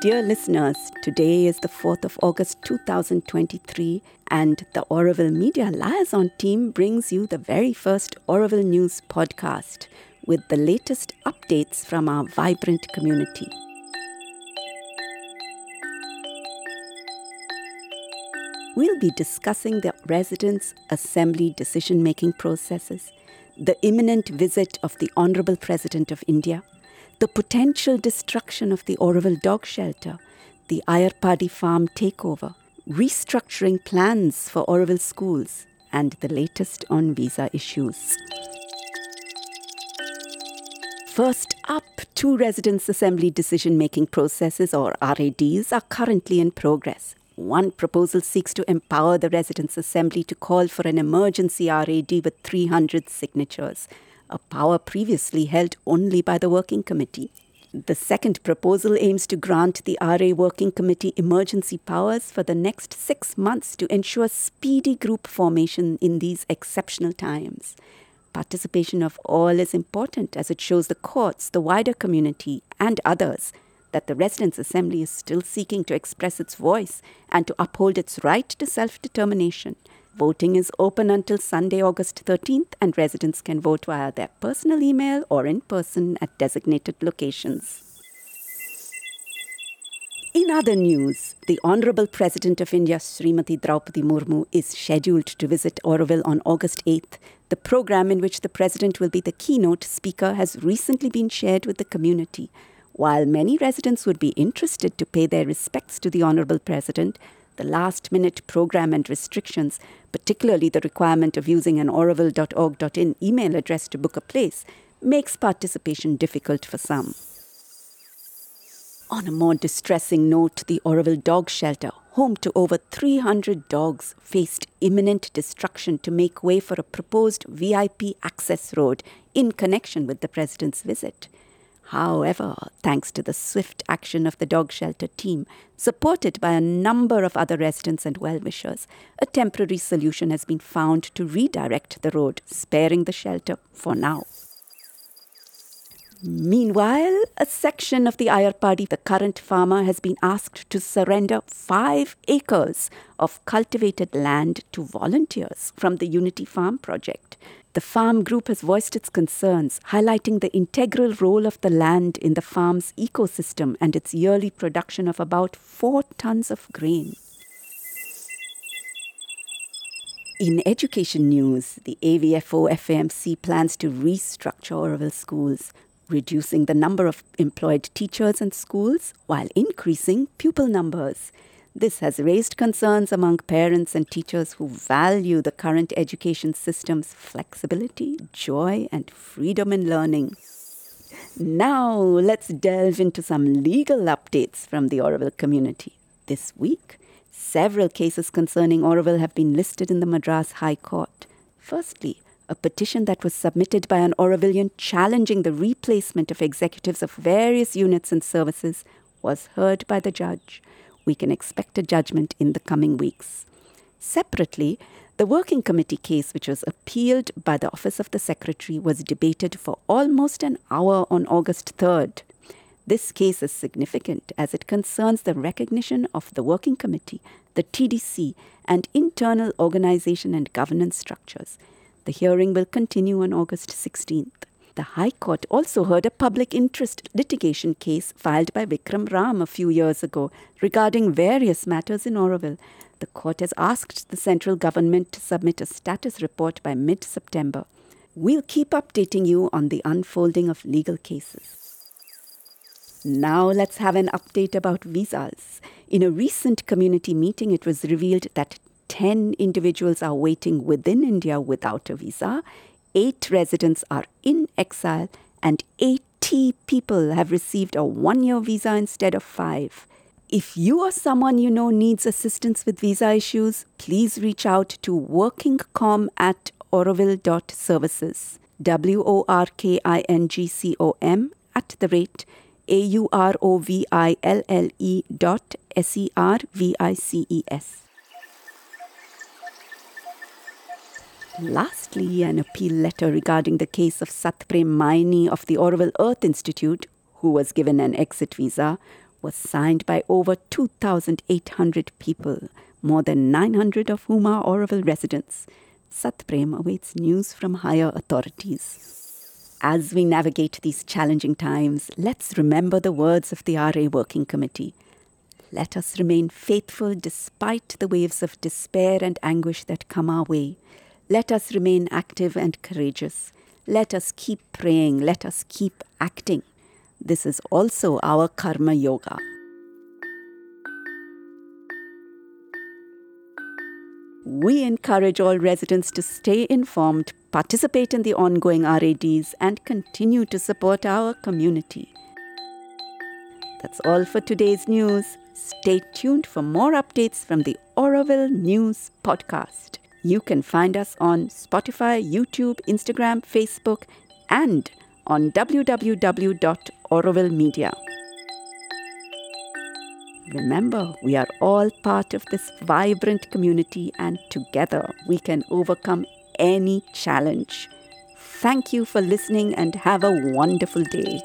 Dear listeners, today is the 4th of August 2023, and the Auroville Media Liaison team brings you the very first Auroville News podcast with the latest updates from our vibrant community. We'll be discussing the residents' assembly decision making processes, the imminent visit of the Honorable President of India, the potential destruction of the Auroville dog shelter, the Ayarpadi farm takeover, restructuring plans for Auroville schools, and the latest on visa issues. First up, two residents' assembly decision making processes, or RADs, are currently in progress. One proposal seeks to empower the Residents' Assembly to call for an emergency RAD with 300 signatures, a power previously held only by the Working Committee. The second proposal aims to grant the RA Working Committee emergency powers for the next six months to ensure speedy group formation in these exceptional times. Participation of all is important as it shows the courts, the wider community, and others that the Residents' Assembly is still seeking to express its voice and to uphold its right to self determination. Voting is open until Sunday, August 13th, and residents can vote via their personal email or in person at designated locations. In other news, the Honorable President of India, Srimati Draupadi Murmu, is scheduled to visit Auroville on August 8th. The program in which the President will be the keynote speaker has recently been shared with the community. While many residents would be interested to pay their respects to the Honorable President, the last minute program and restrictions, particularly the requirement of using an auroville.org.in email address to book a place, makes participation difficult for some. On a more distressing note, the Auroville Dog Shelter, home to over 300 dogs, faced imminent destruction to make way for a proposed VIP access road in connection with the President's visit. However, thanks to the swift action of the dog shelter team, supported by a number of other residents and well wishers, a temporary solution has been found to redirect the road, sparing the shelter for now. Meanwhile, a section of the Ayarpadi, the current farmer, has been asked to surrender five acres of cultivated land to volunteers from the Unity Farm project. The farm group has voiced its concerns, highlighting the integral role of the land in the farm's ecosystem and its yearly production of about 4 tons of grain. In education news, the AVFO FAMC plans to restructure Auroville schools, reducing the number of employed teachers and schools while increasing pupil numbers. This has raised concerns among parents and teachers who value the current education system's flexibility, joy, and freedom in learning. Now, let's delve into some legal updates from the Auroville community. This week, several cases concerning Auroville have been listed in the Madras High Court. Firstly, a petition that was submitted by an Aurovilian challenging the replacement of executives of various units and services was heard by the judge we can expect a judgment in the coming weeks. Separately, the Working Committee case, which was appealed by the Office of the Secretary, was debated for almost an hour on August 3rd. This case is significant as it concerns the recognition of the Working Committee, the TDC, and internal organization and governance structures. The hearing will continue on August 16th. The High Court also heard a public interest litigation case filed by Vikram Ram a few years ago regarding various matters in Auroville. The court has asked the central government to submit a status report by mid September. We'll keep updating you on the unfolding of legal cases. Now let's have an update about visas. In a recent community meeting, it was revealed that 10 individuals are waiting within India without a visa eight residents are in exile, and 80 people have received a one year visa instead of five. If you or someone you know needs assistance with visa issues, please reach out to workingcom at auroville.services. W O R K I N G C O M at the rate A U R O V I L L E dot S E R V I C E S. Lastly, an appeal letter regarding the case of Satprem Maini of the Auroville Earth Institute, who was given an exit visa, was signed by over 2,800 people, more than 900 of whom are Auroville residents. Satprem awaits news from higher authorities. As we navigate these challenging times, let's remember the words of the RA Working Committee. Let us remain faithful despite the waves of despair and anguish that come our way. Let us remain active and courageous. Let us keep praying. Let us keep acting. This is also our karma yoga. We encourage all residents to stay informed, participate in the ongoing RADs, and continue to support our community. That's all for today's news. Stay tuned for more updates from the Auroville News Podcast. You can find us on Spotify, YouTube, Instagram, Facebook, and on www.aurovillemedia. Remember, we are all part of this vibrant community, and together we can overcome any challenge. Thank you for listening and have a wonderful day.